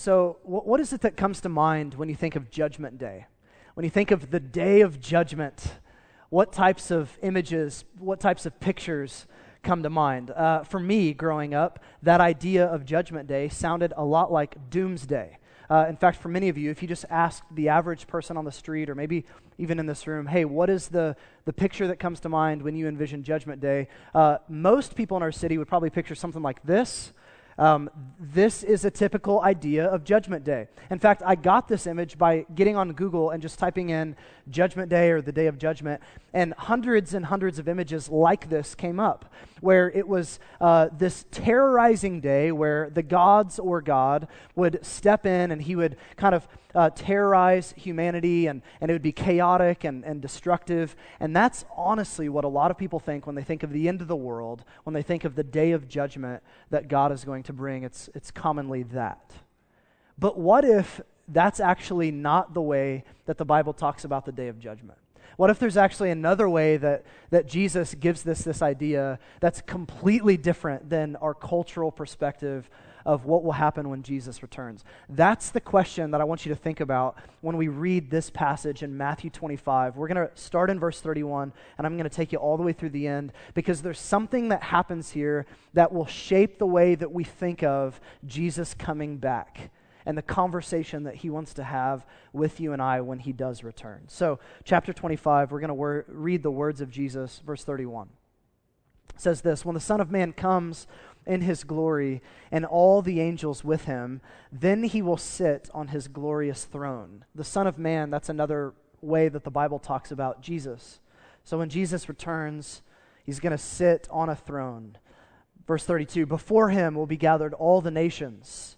So, wh- what is it that comes to mind when you think of Judgment Day? When you think of the day of judgment, what types of images, what types of pictures come to mind? Uh, for me, growing up, that idea of Judgment Day sounded a lot like Doomsday. Uh, in fact, for many of you, if you just asked the average person on the street or maybe even in this room, hey, what is the, the picture that comes to mind when you envision Judgment Day? Uh, most people in our city would probably picture something like this um, this is a typical idea of Judgment Day. In fact, I got this image by getting on Google and just typing in Judgment Day or the Day of Judgment, and hundreds and hundreds of images like this came up, where it was uh, this terrorizing day where the gods or God would step in and he would kind of uh, terrorize humanity and, and it would be chaotic and, and destructive. And that's honestly what a lot of people think when they think of the end of the world, when they think of the day of judgment that God is going to bring. It's, it's commonly that. But what if that's actually not the way that the Bible talks about the day of judgment? What if there's actually another way that, that Jesus gives this this idea that's completely different than our cultural perspective of what will happen when Jesus returns? That's the question that I want you to think about when we read this passage in Matthew 25. We're going to start in verse 31, and I'm going to take you all the way through the end because there's something that happens here that will shape the way that we think of Jesus coming back and the conversation that he wants to have with you and I when he does return. So, chapter 25, we're going to wor- read the words of Jesus, verse 31. It says this When the Son of Man comes in his glory and all the angels with him. Then he will sit on his glorious throne. The Son of Man, that's another way that the Bible talks about Jesus. So when Jesus returns, he's going to sit on a throne. Verse 32 Before him will be gathered all the nations,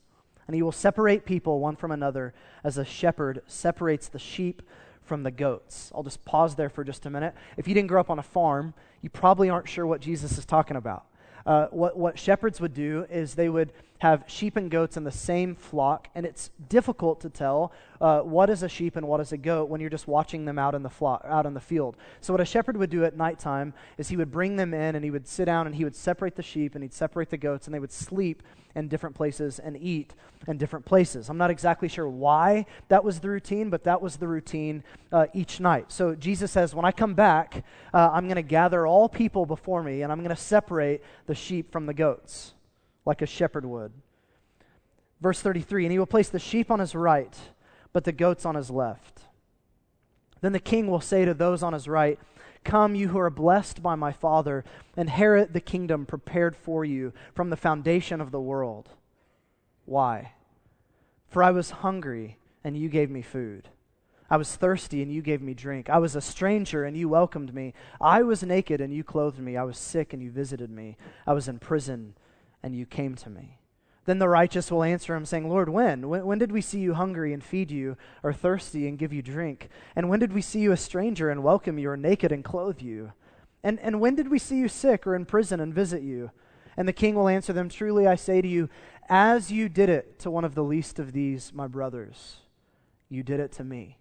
and he will separate people one from another as a shepherd separates the sheep from the goats. I'll just pause there for just a minute. If you didn't grow up on a farm, you probably aren't sure what Jesus is talking about uh, what, what shepherds would do is they would have sheep and goats in the same flock, and it's difficult to tell uh, what is a sheep and what is a goat when you're just watching them out in the flock, out in the field. So what a shepherd would do at nighttime is he would bring them in and he would sit down and he would separate the sheep and he'd separate the goats, and they would sleep in different places and eat in different places. I'm not exactly sure why that was the routine, but that was the routine uh, each night. So Jesus says, When I come back, uh, I'm going to gather all people before me, and I'm going to separate the sheep from the goats, like a shepherd would. Verse 33 And he will place the sheep on his right, but the goats on his left. Then the king will say to those on his right, Come, you who are blessed by my Father, inherit the kingdom prepared for you from the foundation of the world. Why? For I was hungry, and you gave me food. I was thirsty, and you gave me drink. I was a stranger, and you welcomed me. I was naked, and you clothed me. I was sick, and you visited me. I was in prison, and you came to me. Then the righteous will answer him, saying, Lord, when? when? when? did we see you hungry and feed you, or thirsty and give you drink? And when did we see you a stranger and welcome you, or naked and clothe you? And, and when did we see you sick or in prison and visit you? And the king will answer them, Truly I say to you, as you did it to one of the least of these, my brothers, you did it to me.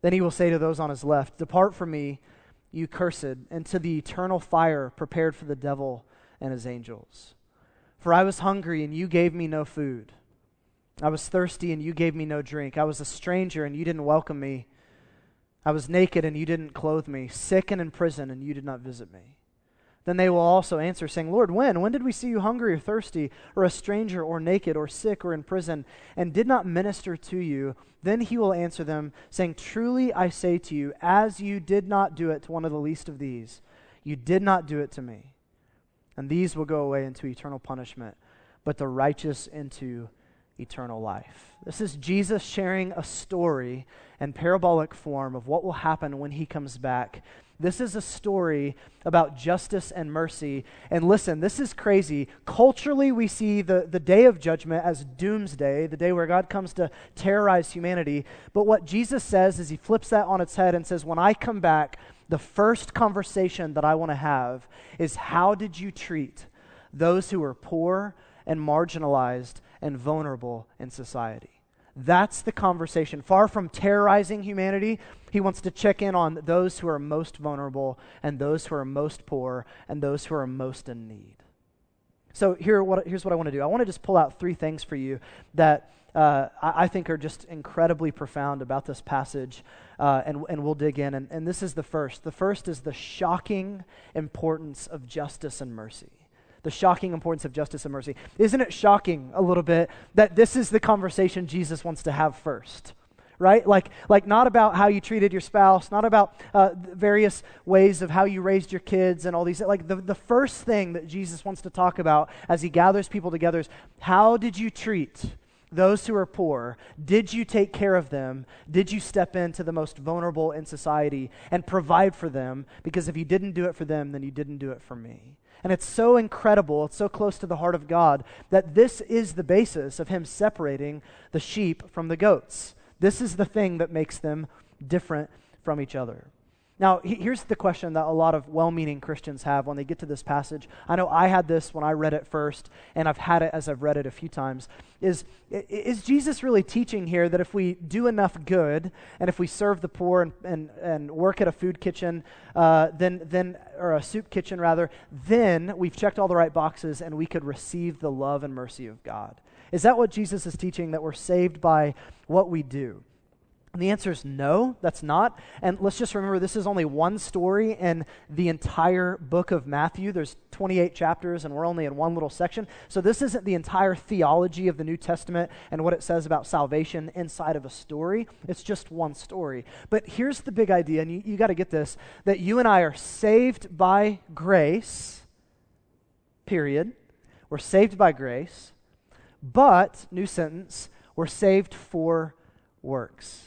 Then he will say to those on his left, Depart from me, you cursed, into the eternal fire prepared for the devil and his angels. For I was hungry, and you gave me no food. I was thirsty, and you gave me no drink. I was a stranger, and you didn't welcome me. I was naked, and you didn't clothe me, sick and in prison, and you did not visit me. Then they will also answer, saying, Lord, when? When did we see you hungry or thirsty, or a stranger, or naked, or sick, or in prison, and did not minister to you? Then he will answer them, saying, Truly I say to you, as you did not do it to one of the least of these, you did not do it to me and these will go away into eternal punishment, but the righteous into eternal life. This is Jesus sharing a story in parabolic form of what will happen when he comes back. This is a story about justice and mercy. And listen, this is crazy. Culturally, we see the, the day of judgment as doomsday, the day where God comes to terrorize humanity. But what Jesus says is he flips that on its head and says, When I come back, the first conversation that I want to have is how did you treat those who are poor and marginalized and vulnerable in society? That's the conversation. Far from terrorizing humanity, he wants to check in on those who are most vulnerable and those who are most poor and those who are most in need. So here, what, here's what I want to do. I want to just pull out three things for you that uh, I, I, think are just incredibly profound about this passage, uh, and, and we'll dig in. And, and this is the first. The first is the shocking importance of justice and mercy the shocking importance of justice and mercy. Isn't it shocking a little bit that this is the conversation Jesus wants to have first? Right? Like, like not about how you treated your spouse, not about uh, various ways of how you raised your kids and all these. Like the, the first thing that Jesus wants to talk about as he gathers people together is how did you treat those who are poor? Did you take care of them? Did you step into the most vulnerable in society and provide for them? Because if you didn't do it for them, then you didn't do it for me. And it's so incredible, it's so close to the heart of God that this is the basis of Him separating the sheep from the goats. This is the thing that makes them different from each other. Now, here's the question that a lot of well meaning Christians have when they get to this passage. I know I had this when I read it first, and I've had it as I've read it a few times. Is, is Jesus really teaching here that if we do enough good, and if we serve the poor and, and, and work at a food kitchen, uh, then, then, or a soup kitchen rather, then we've checked all the right boxes and we could receive the love and mercy of God? Is that what Jesus is teaching, that we're saved by what we do? And the answer is no, that's not. And let's just remember this is only one story in the entire book of Matthew. There's 28 chapters, and we're only in one little section. So this isn't the entire theology of the New Testament and what it says about salvation inside of a story. It's just one story. But here's the big idea, and you, you got to get this that you and I are saved by grace, period. We're saved by grace, but, new sentence, we're saved for works.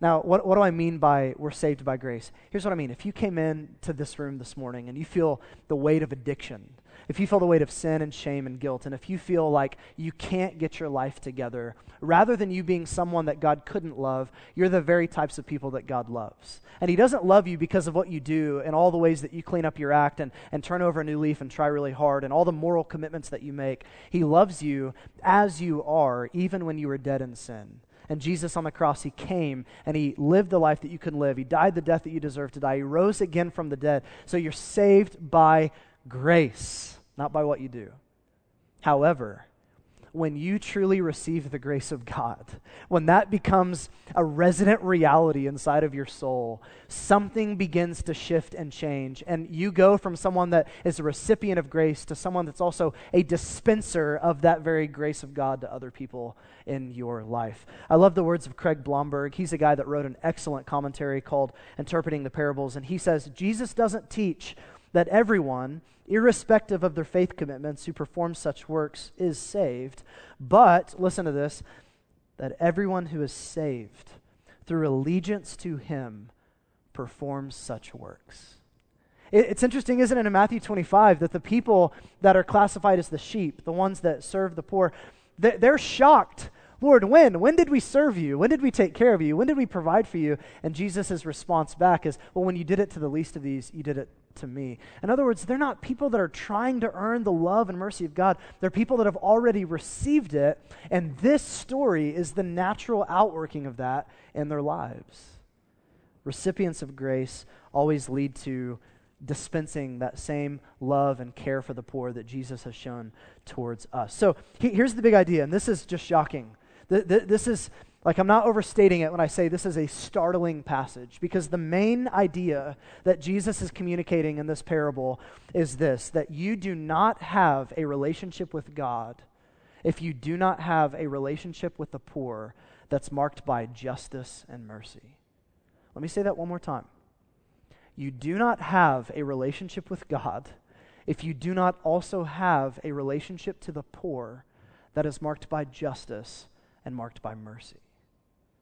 Now, what, what do I mean by we're saved by grace? Here's what I mean. If you came in to this room this morning and you feel the weight of addiction, if you feel the weight of sin and shame and guilt, and if you feel like you can't get your life together, rather than you being someone that God couldn't love, you're the very types of people that God loves. And He doesn't love you because of what you do and all the ways that you clean up your act and, and turn over a new leaf and try really hard and all the moral commitments that you make. He loves you as you are, even when you were dead in sin. And Jesus on the cross, he came and he lived the life that you couldn't live. He died the death that you deserve to die. He rose again from the dead. So you're saved by grace, not by what you do. However, when you truly receive the grace of God, when that becomes a resident reality inside of your soul, something begins to shift and change. And you go from someone that is a recipient of grace to someone that's also a dispenser of that very grace of God to other people in your life. I love the words of Craig Blomberg. He's a guy that wrote an excellent commentary called Interpreting the Parables. And he says, Jesus doesn't teach that everyone, irrespective of their faith commitments, who performs such works is saved. But, listen to this, that everyone who is saved through allegiance to him performs such works. It's interesting, isn't it, in Matthew 25, that the people that are classified as the sheep, the ones that serve the poor, they're shocked. Lord, when? When did we serve you? When did we take care of you? When did we provide for you? And Jesus' response back is, Well, when you did it to the least of these, you did it to me. In other words, they're not people that are trying to earn the love and mercy of God. They're people that have already received it, and this story is the natural outworking of that in their lives. Recipients of grace always lead to dispensing that same love and care for the poor that Jesus has shown towards us. So here's the big idea, and this is just shocking. This is like, I'm not overstating it when I say this is a startling passage because the main idea that Jesus is communicating in this parable is this that you do not have a relationship with God if you do not have a relationship with the poor that's marked by justice and mercy. Let me say that one more time. You do not have a relationship with God if you do not also have a relationship to the poor that is marked by justice and marked by mercy.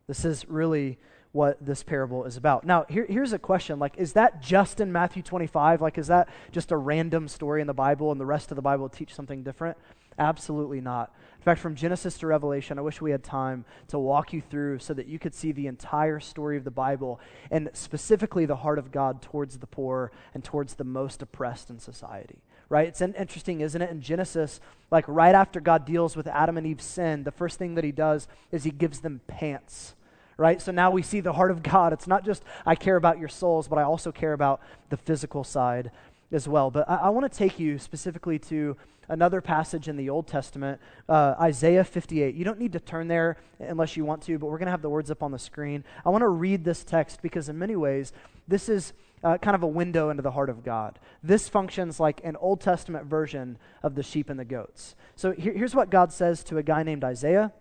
This is really what this parable is about. Now, here, here's a question like, is that just in Matthew 25? Like, is that just a random story in the Bible and the rest of the Bible teach something different? Absolutely not. In fact, from Genesis to Revelation, I wish we had time to walk you through so that you could see the entire story of the Bible and specifically the heart of God towards the poor and towards the most oppressed in society right? It's interesting, isn't it? In Genesis, like right after God deals with Adam and Eve's sin, the first thing that he does is he gives them pants right? So now we see the heart of God. It's not just I care about your souls, but I also care about the physical side as well. But I, I want to take you specifically to another passage in the Old Testament, uh, Isaiah 58. You don't need to turn there unless you want to, but we're going to have the words up on the screen. I want to read this text because, in many ways, this is uh, kind of a window into the heart of God. This functions like an Old Testament version of the sheep and the goats. So here, here's what God says to a guy named Isaiah.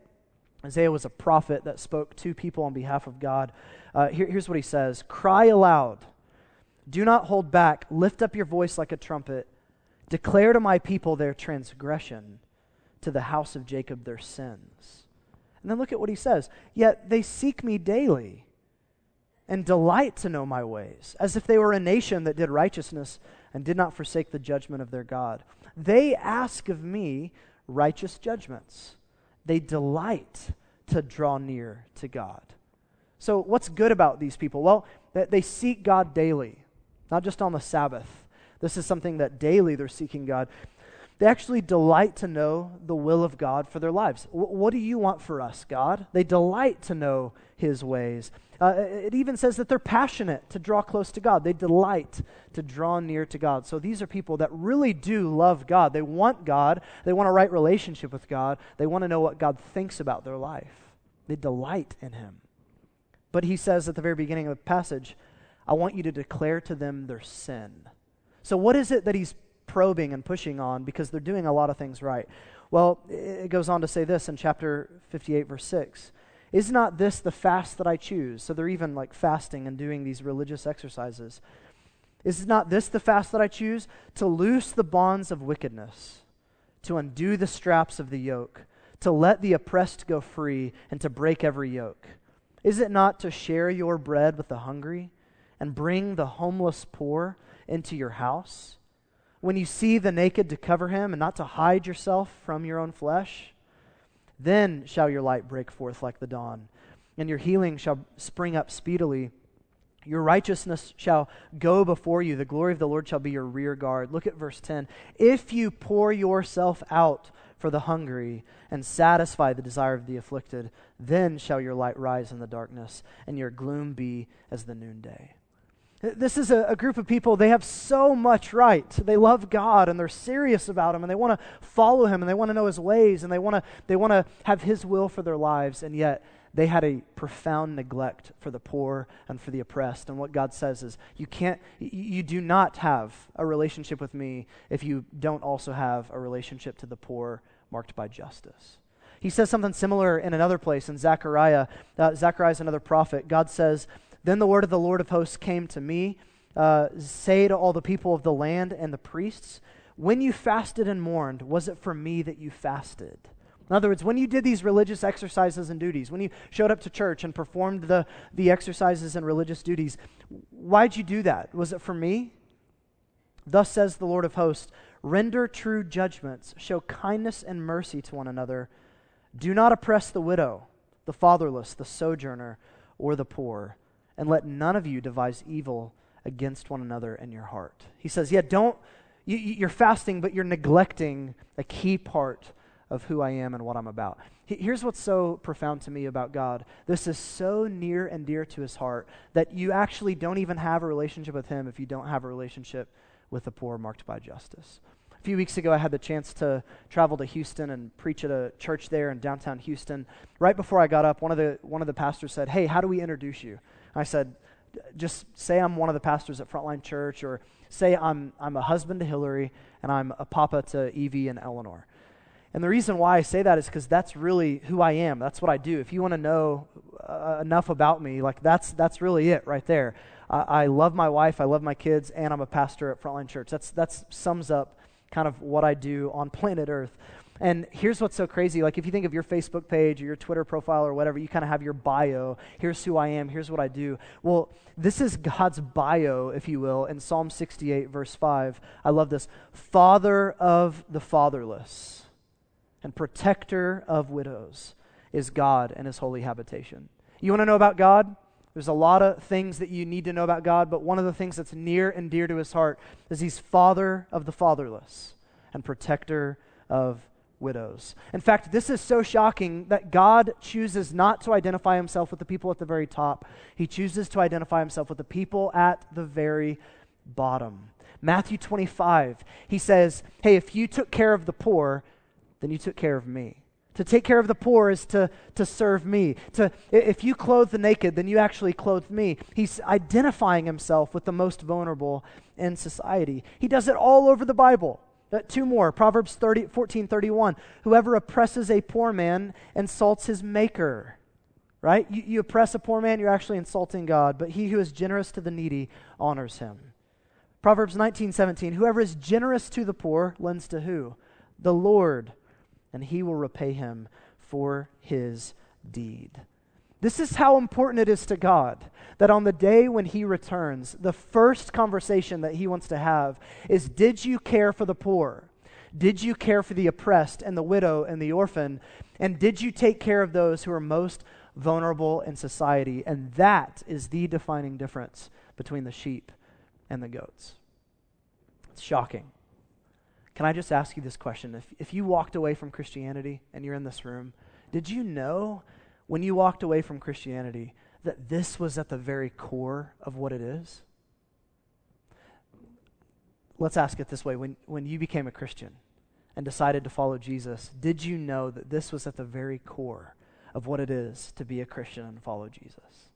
Isaiah was a prophet that spoke to people on behalf of God. Uh, here, here's what he says Cry aloud, do not hold back, lift up your voice like a trumpet, declare to my people their transgression, to the house of Jacob their sins. And then look at what he says Yet they seek me daily and delight to know my ways, as if they were a nation that did righteousness and did not forsake the judgment of their God. They ask of me righteous judgments. They delight to draw near to God. So, what's good about these people? Well, that they seek God daily, not just on the Sabbath. This is something that daily they're seeking God. They actually delight to know the will of God for their lives. W- what do you want for us, God? They delight to know His ways. Uh, it even says that they're passionate to draw close to God. They delight to draw near to God. So these are people that really do love God. They want God. They want a right relationship with God. They want to know what God thinks about their life. They delight in Him. But he says at the very beginning of the passage, I want you to declare to them their sin. So, what is it that he's probing and pushing on because they're doing a lot of things right? Well, it goes on to say this in chapter 58, verse 6. Is not this the fast that I choose? So they're even like fasting and doing these religious exercises. Is not this the fast that I choose? To loose the bonds of wickedness, to undo the straps of the yoke, to let the oppressed go free, and to break every yoke. Is it not to share your bread with the hungry and bring the homeless poor into your house? When you see the naked, to cover him and not to hide yourself from your own flesh? Then shall your light break forth like the dawn, and your healing shall spring up speedily. Your righteousness shall go before you. The glory of the Lord shall be your rear guard. Look at verse 10. If you pour yourself out for the hungry and satisfy the desire of the afflicted, then shall your light rise in the darkness, and your gloom be as the noonday. This is a, a, group of people, they have so much right. They love God and they're serious about Him and they want to follow Him and they want to know His ways and they want to they want to have His will for their lives. And yet they had a profound neglect for the poor and for the oppressed. And what God says is, you can't, you do not have a relationship with me if you don't also have a relationship to the poor marked by justice. He says something similar in another place in Zechariah. Uh, Zechariah is another prophet. God says, then the word of the Lord of hosts came to me uh, Say to all the people of the land and the priests, When you fasted and mourned, was it for me that you fasted? In other words, when you did these religious exercises and duties, when you showed up to church and performed the, the exercises and religious duties, why'd you do that? Was it for me? Thus says the Lord of hosts Render true judgments, show kindness and mercy to one another. Do not oppress the widow, the fatherless, the sojourner, or the poor and let none of you devise evil against one another in your heart. He says, Yeah, don't, you, you're fasting, but you're neglecting a key part of who I am and what I'm about. Here's what's so profound to me about God. This is so near and dear to his heart that you actually don't even have a relationship with him if you don't have a relationship with the poor marked by justice. A few weeks ago, I had the chance to travel to Houston and preach at a church there in downtown Houston. Right before I got up, one of the, one of the pastors said, Hey, how do we introduce you? I said, just say I'm one of the pastors at Frontline Church, or say I'm, I'm a husband to Hillary and I'm a papa to Evie and Eleanor. And the reason why I say that is because that's really who I am. That's what I do. If you want to know uh, enough about me, like that's that's really it right there. Uh, I love my wife, I love my kids, and I'm a pastor at Frontline Church. That's that sums up kind of what I do on planet Earth. And here's what's so crazy. Like, if you think of your Facebook page or your Twitter profile or whatever, you kind of have your bio. Here's who I am. Here's what I do. Well, this is God's bio, if you will, in Psalm 68, verse 5. I love this. Father of the fatherless and protector of widows is God and his holy habitation. You want to know about God? There's a lot of things that you need to know about God, but one of the things that's near and dear to his heart is he's father of the fatherless and protector of widows. In fact, this is so shocking that God chooses not to identify himself with the people at the very top. He chooses to identify himself with the people at the very bottom. Matthew 25, he says, Hey, if you took care of the poor, then you took care of me. To take care of the poor is to, to serve me. To, if you clothe the naked, then you actually clothe me. He's identifying himself with the most vulnerable in society. He does it all over the Bible. Uh, two more Proverbs 30, 14 31. Whoever oppresses a poor man insults his maker. Right? You, you oppress a poor man, you're actually insulting God. But he who is generous to the needy honors him. Proverbs 19 17. Whoever is generous to the poor lends to who? The Lord and he will repay him for his deed. This is how important it is to God that on the day when he returns, the first conversation that he wants to have is Did you care for the poor? Did you care for the oppressed and the widow and the orphan? And did you take care of those who are most vulnerable in society? And that is the defining difference between the sheep and the goats. It's shocking. Can I just ask you this question? If, if you walked away from Christianity and you're in this room, did you know when you walked away from Christianity that this was at the very core of what it is? Let's ask it this way when, when you became a Christian and decided to follow Jesus, did you know that this was at the very core of what it is to be a Christian and follow Jesus?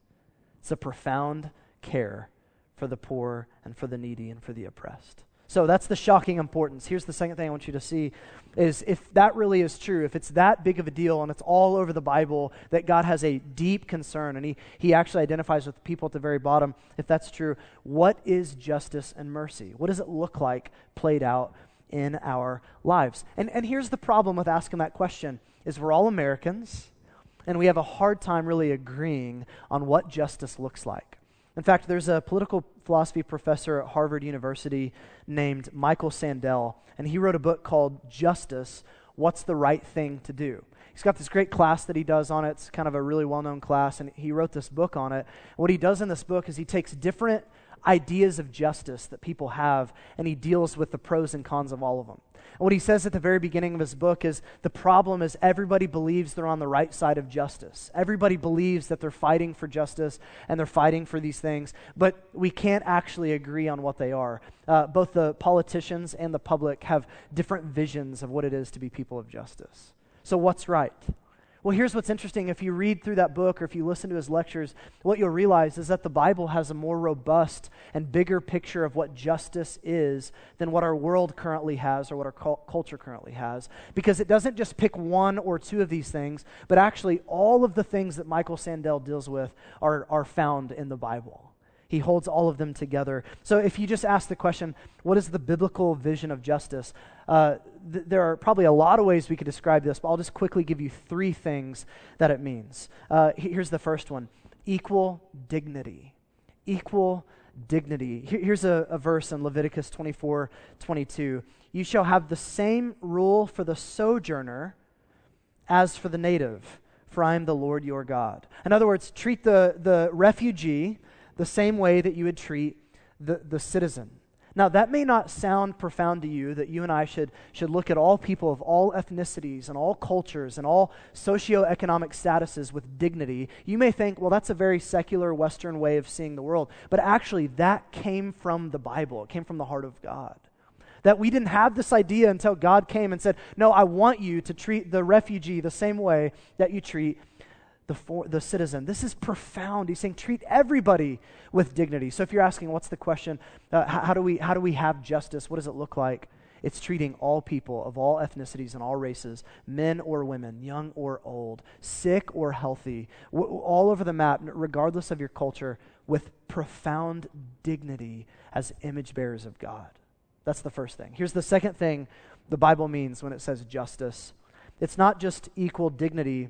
It's a profound care for the poor and for the needy and for the oppressed. So that's the shocking importance. Here's the second thing I want you to see is if that really is true, if it's that big of a deal and it's all over the Bible that God has a deep concern and he, he actually identifies with people at the very bottom, if that's true, what is justice and mercy? What does it look like played out in our lives? And, and here's the problem with asking that question is we're all Americans and we have a hard time really agreeing on what justice looks like. In fact, there's a political philosophy professor at Harvard University named Michael Sandel, and he wrote a book called Justice What's the Right Thing to Do? He's got this great class that he does on it. It's kind of a really well known class, and he wrote this book on it. What he does in this book is he takes different ideas of justice that people have, and he deals with the pros and cons of all of them. And what he says at the very beginning of his book is the problem is everybody believes they're on the right side of justice. Everybody believes that they're fighting for justice and they're fighting for these things, but we can't actually agree on what they are. Uh, both the politicians and the public have different visions of what it is to be people of justice. So, what's right? Well, here's what's interesting. If you read through that book or if you listen to his lectures, what you'll realize is that the Bible has a more robust and bigger picture of what justice is than what our world currently has or what our culture currently has. Because it doesn't just pick one or two of these things, but actually all of the things that Michael Sandel deals with are, are found in the Bible. He holds all of them together. So if you just ask the question, what is the biblical vision of justice? Uh, th- there are probably a lot of ways we could describe this, but I'll just quickly give you three things that it means. Uh, here's the first one equal dignity. Equal dignity. Here, here's a, a verse in Leviticus 24 22. You shall have the same rule for the sojourner as for the native, for I am the Lord your God. In other words, treat the, the refugee the same way that you would treat the, the citizen. Now, that may not sound profound to you that you and I should, should look at all people of all ethnicities and all cultures and all socioeconomic statuses with dignity. You may think, well, that's a very secular Western way of seeing the world. But actually, that came from the Bible, it came from the heart of God. That we didn't have this idea until God came and said, No, I want you to treat the refugee the same way that you treat the, for, the citizen. This is profound. He's saying treat everybody with dignity. So if you're asking, what's the question? Uh, how, how, do we, how do we have justice? What does it look like? It's treating all people of all ethnicities and all races, men or women, young or old, sick or healthy, w- all over the map, regardless of your culture, with profound dignity as image bearers of God. That's the first thing. Here's the second thing the Bible means when it says justice it's not just equal dignity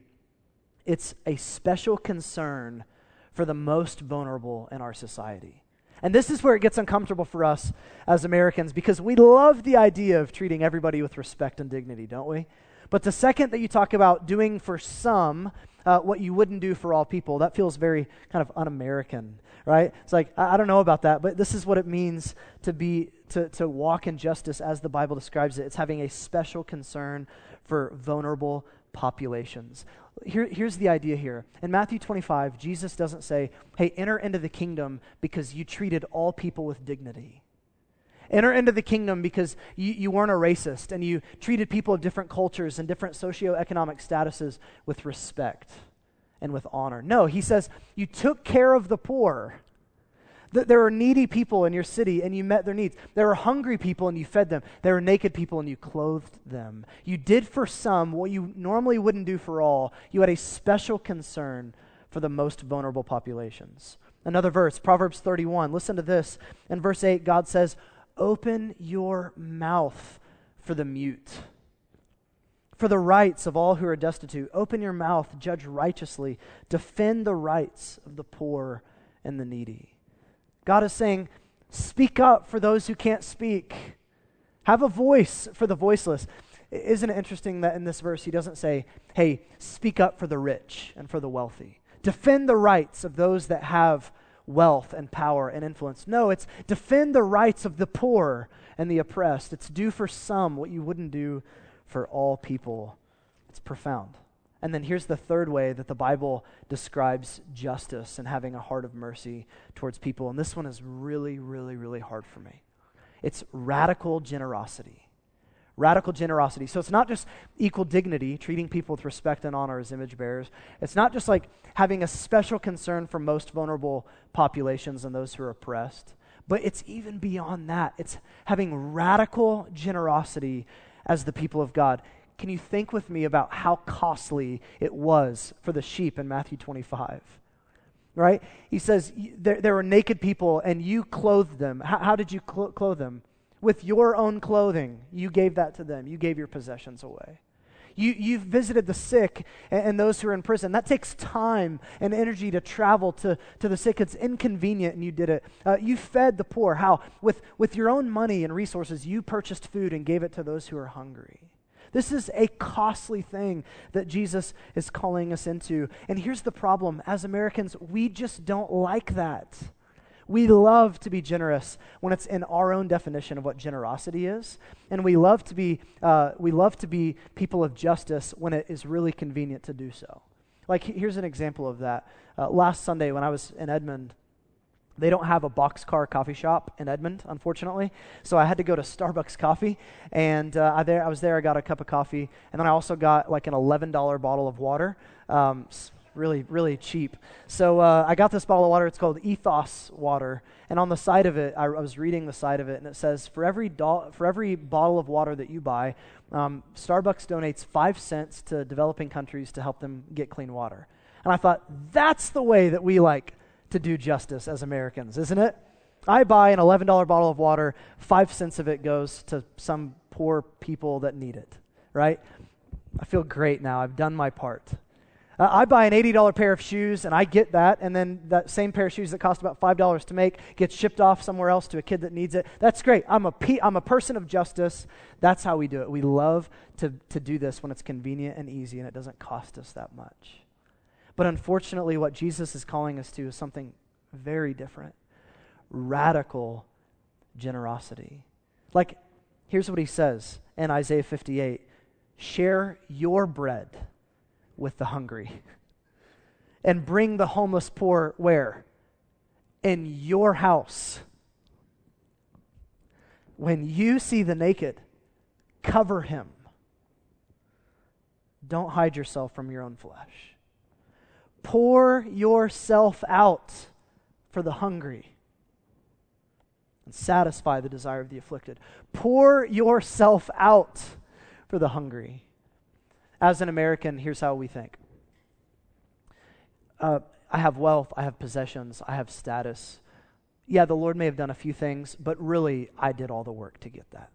it's a special concern for the most vulnerable in our society. And this is where it gets uncomfortable for us as Americans because we love the idea of treating everybody with respect and dignity, don't we? But the second that you talk about doing for some uh, what you wouldn't do for all people, that feels very kind of un American, right? It's like, I, I, don't know about that, but this is what it means to be, to, to walk in justice as the Bible describes it. It's having a special concern for vulnerable populations. Here, here's the idea here. In Matthew 25, Jesus doesn't say, hey, enter into the kingdom because you treated all people with dignity. Enter into the kingdom because you, you weren't a racist and you treated people of different cultures and different socioeconomic statuses with respect and with honor. No, he says, you took care of the poor. There are needy people in your city and you met their needs. There are hungry people and you fed them. There are naked people and you clothed them. You did for some what you normally wouldn't do for all. You had a special concern for the most vulnerable populations. Another verse, Proverbs 31. Listen to this. In verse 8, God says, Open your mouth for the mute, for the rights of all who are destitute. Open your mouth, judge righteously, defend the rights of the poor and the needy. God is saying, Speak up for those who can't speak. Have a voice for the voiceless. Isn't it interesting that in this verse he doesn't say, hey, speak up for the rich and for the wealthy? Defend the rights of those that have wealth and power and influence. No, it's defend the rights of the poor and the oppressed. It's do for some what you wouldn't do for all people. It's profound. And then here's the third way that the Bible describes justice and having a heart of mercy towards people. And this one is really, really, really hard for me. It's radical generosity. Radical generosity. So it's not just equal dignity, treating people with respect and honor as image bearers. It's not just like having a special concern for most vulnerable populations and those who are oppressed, but it's even beyond that. It's having radical generosity as the people of God. Can you think with me about how costly it was for the sheep in Matthew 25? Right? He says, There, there were naked people and you clothed them. How, how did you cl- clothe them? with your own clothing. You gave that to them. You gave your possessions away. You, you've visited the sick and, and, those who are in prison. That takes time and energy to travel to, to the sick. It's inconvenient, and you did it. Uh, you fed the poor. How? With, with your own money and resources, you purchased food and gave it to those who are hungry. This is a costly thing that Jesus is calling us into. And here's the problem as Americans, we just don't like that. We love to be generous when it's in our own definition of what generosity is, and we love to be uh, we love to be people of justice when it is really convenient to do so. Like here's an example of that. Uh, last Sunday when I was in Edmond, they don't have a boxcar coffee shop in Edmond, unfortunately. So I had to go to Starbucks Coffee, and uh, I, there, I was there. I got a cup of coffee, and then I also got like an $11 bottle of water. Um, really, really cheap. So uh, I got this bottle of water. It's called Ethos water. And on the side of it, I, I was reading the side of it, and it says for every, do- for every bottle of water that you buy, um, Starbucks donates five cents to developing countries to help them get clean water. And I thought, that's the way that we like to do justice as Americans, isn't it? I buy an $11 bottle of water, five cents of it goes to some poor people that need it, right? I feel great now. I've done my part. Uh, I buy an $80 pair of shoes and I get that, and then that same pair of shoes that cost about $5 to make gets shipped off somewhere else to a kid that needs it. That's great. I'm a, pe- I'm a person of justice. That's how we do it. We love to, to do this when it's convenient and easy and it doesn't cost us that much. But unfortunately, what Jesus is calling us to is something very different radical generosity. Like, here's what he says in Isaiah 58 share your bread with the hungry. And bring the homeless poor where? In your house. When you see the naked, cover him. Don't hide yourself from your own flesh. Pour yourself out for the hungry and satisfy the desire of the afflicted. Pour yourself out for the hungry as an American, here's how we think uh, I have wealth, I have possessions, I have status. Yeah, the Lord may have done a few things, but really, I did all the work to get that.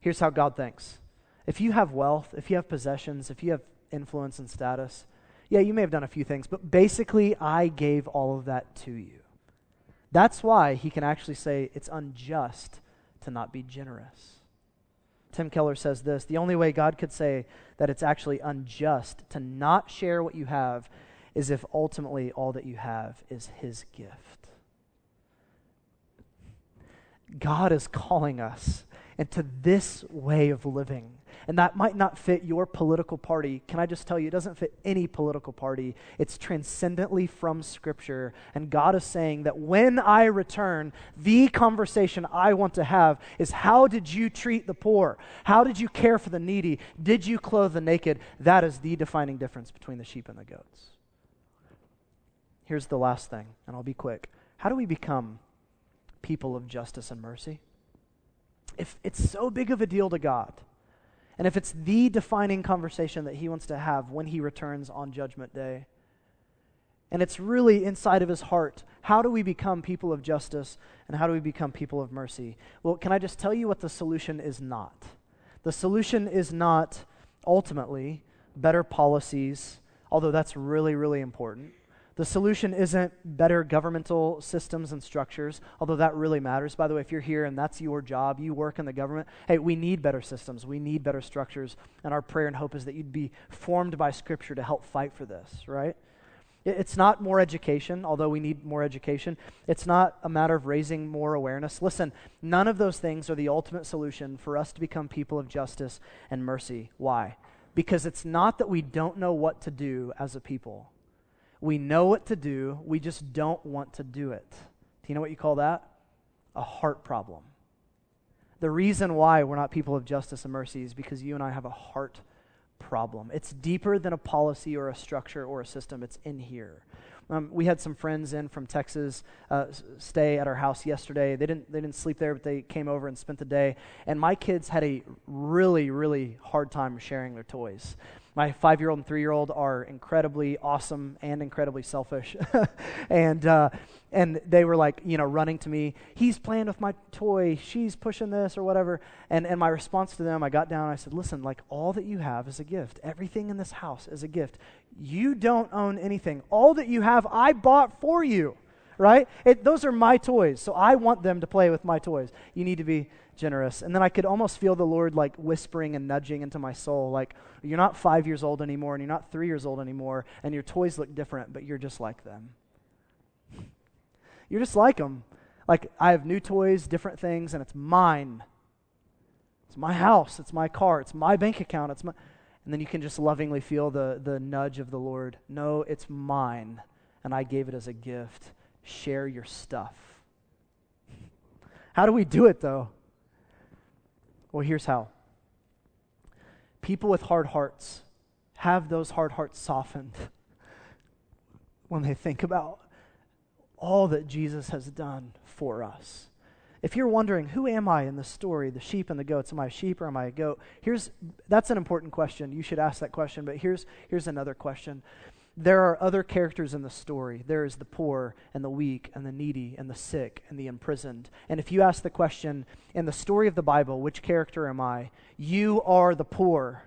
Here's how God thinks if you have wealth, if you have possessions, if you have influence and status, yeah, you may have done a few things, but basically, I gave all of that to you. That's why he can actually say it's unjust to not be generous. Tim Keller says this The only way God could say that it's actually unjust to not share what you have is if ultimately all that you have is His gift. God is calling us into this way of living And that might not fit your political party. Can I just tell you, it doesn't fit any political party. It's transcendently from Scripture. And God is saying that when I return, the conversation I want to have is how did you treat the poor? How did you care for the needy? Did you clothe the naked? That is the defining difference between the sheep and the goats. Here's the last thing, and I'll be quick. How do we become people of justice and mercy? If it's so big of a deal to God, and if it's the defining conversation that He wants to have when He returns on Judgment Day, and it's really inside of His heart, how do we become people of justice and how do we become people of mercy? Well, can I just tell you what the solution is not? The solution is not ultimately better policies, although that's really, really important. The solution isn't better governmental systems and structures, although that really matters. By the way, if you're here and that's your job, you work in the government, hey, we need better systems, we need better structures, and our prayer and hope is that you'd be formed by Scripture to help fight for this, right? It's not more education, although we need more education. It's not a matter of raising more awareness. Listen, none of those things are the ultimate solution for us to become people of justice and mercy. Why? Because it's not that we don't know what to do as a people. We know what to do, we just don't want to do it. Do you know what you call that? A heart problem. The reason why we're not people of justice and mercy is because you and I have a heart problem. It's deeper than a policy or a structure or a system, it's in here. Um, we had some friends in from Texas uh, stay at our house yesterday. They didn't, they didn't sleep there, but they came over and spent the day. And my kids had a really, really hard time sharing their toys. My five year old and three year old are incredibly awesome and incredibly selfish. and, uh, and they were like, you know, running to me. He's playing with my toy. She's pushing this or whatever. And, and my response to them, I got down I said, listen, like all that you have is a gift. Everything in this house is a gift. You don't own anything. All that you have, I bought for you right? It, those are my toys, so I want them to play with my toys. You need to be generous. And then I could almost feel the Lord like whispering and nudging into my soul, like, you're not five years old anymore, and you're not three years old anymore, and your toys look different, but you're just like them. You're just like them. Like, I have new toys, different things, and it's mine. It's my house, it's my car, it's my bank account, it's my. And then you can just lovingly feel the, the nudge of the Lord. No, it's mine, and I gave it as a gift. Share your stuff. How do we do it, though? Well, here's how people with hard hearts have those hard hearts softened when they think about all that Jesus has done for us. If you're wondering, who am I in the story, the sheep and the goats? Am I a sheep or am I a goat? Here's that's an important question. You should ask that question, but here's here's another question there are other characters in the story. There is the poor and the weak and the needy and the sick and the imprisoned. And if you ask the question, in the story of the Bible, which character am I? You are the poor.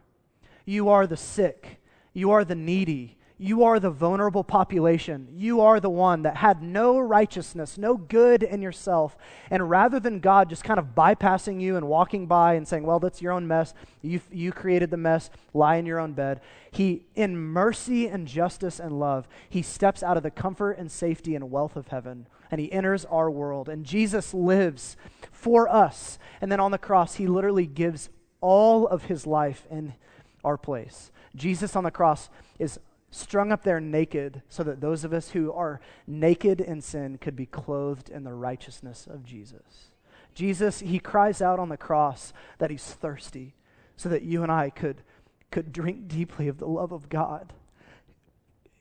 You are the sick. You are the needy. You are the vulnerable population. You are the one that had no righteousness, no good in yourself. And rather than God just kind of bypassing you and walking by and saying, well, that's your own mess, you, you created the mess, lie in your own bed, He, in mercy and justice and love, He steps out of the comfort and safety and wealth of heaven and He enters our world. And Jesus lives for us. And then on the cross, He literally gives all of His life in our place. Jesus on the cross is strung up there naked so that those of us who are naked in sin could be clothed in the righteousness of Jesus. Jesus, he cries out on the cross that he's thirsty so that you and I could, could drink deeply of the love of God.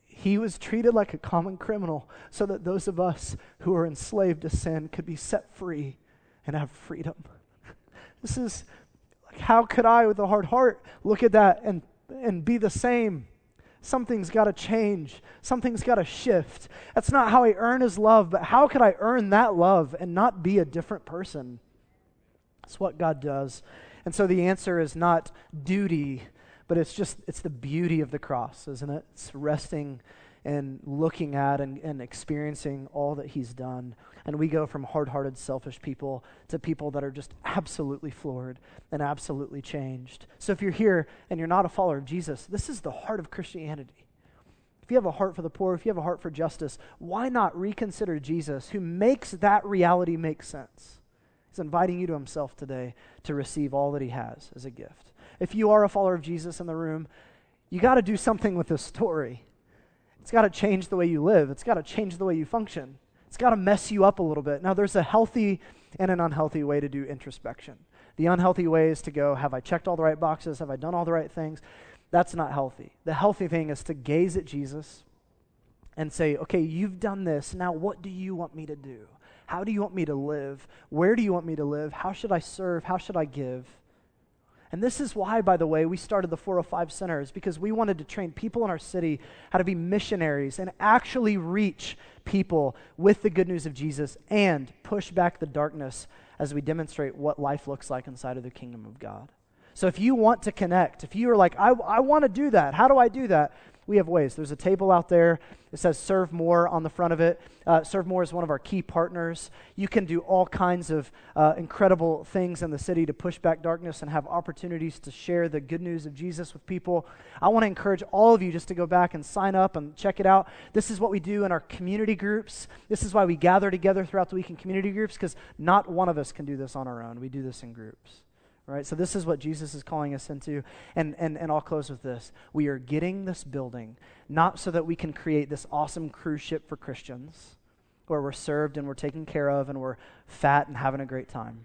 He was treated like a common criminal so that those of us who are enslaved to sin could be set free and have freedom. This is like, how could I, with a hard heart, look at that and, and be the same? Something's got to change. Something's got to shift. That's not how I earn his love, but how could I earn that love and not be a different person? That's what God does. And so the answer is not duty, but it's just, it's the beauty of the cross, isn't it? It's resting and looking at and, and experiencing all that he's done. And we go from hard hearted, selfish people to people that are just absolutely floored and absolutely changed. So if you're here and you're not a follower of Jesus, this is the heart of Christianity. If you have a heart for the poor, if you have a heart for justice, why not reconsider Jesus who makes that reality make sense? He's inviting you to himself today to receive all that he has as a gift. if you are a follower of Jesus in the room, you got to do something with this story. It's got to change the way you live, it's got to change the way you function, it's got to mess you up a little bit. Now, there's a healthy and an unhealthy way to do introspection. The unhealthy way is to go, Have I checked all the right boxes? Have I done all the right things? That's not healthy. The healthy thing is to gaze at Jesus and say, Okay, you've done this. Now, what do you want me to do? How do you want me to live? Where do you want me to live? How should I serve? How should I give? And this is why, by the way, we started the 405 Centers, because we wanted to train people in our city how to be missionaries and actually reach people with the good news of Jesus and push back the darkness as we demonstrate what life looks like inside of the kingdom of God. So if you want to connect, if you are like, I, I want to do that, how do I do that? We have ways. There's a table out there. It says Serve Moore on the front of it. Uh, Serve Moore is one of our key partners. You can do all kinds of uh, incredible things in the city to push back darkness and have opportunities to share the good news of Jesus with people. I want to encourage all of you just to go back and sign up and check it out. This is what we do in our community groups. This is why we gather together throughout the week in community groups because not one of us can do this on our own. We do this in groups. Right? So this is what Jesus is calling us into. And, and, and I'll close with this. We are getting this building not so that we can create this awesome cruise ship for Christians where we're served and we're taken care of and we're fat and having a great time.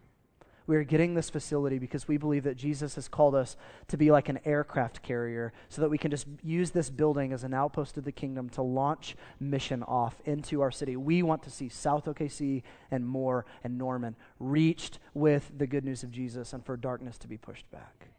We are getting this facility because we believe that Jesus has called us to be like an aircraft carrier so that we can just use this building as an outpost of the kingdom to launch mission off into our city. We want to see South OKC and Moore and Norman reached with the good news of Jesus and for darkness to be pushed back.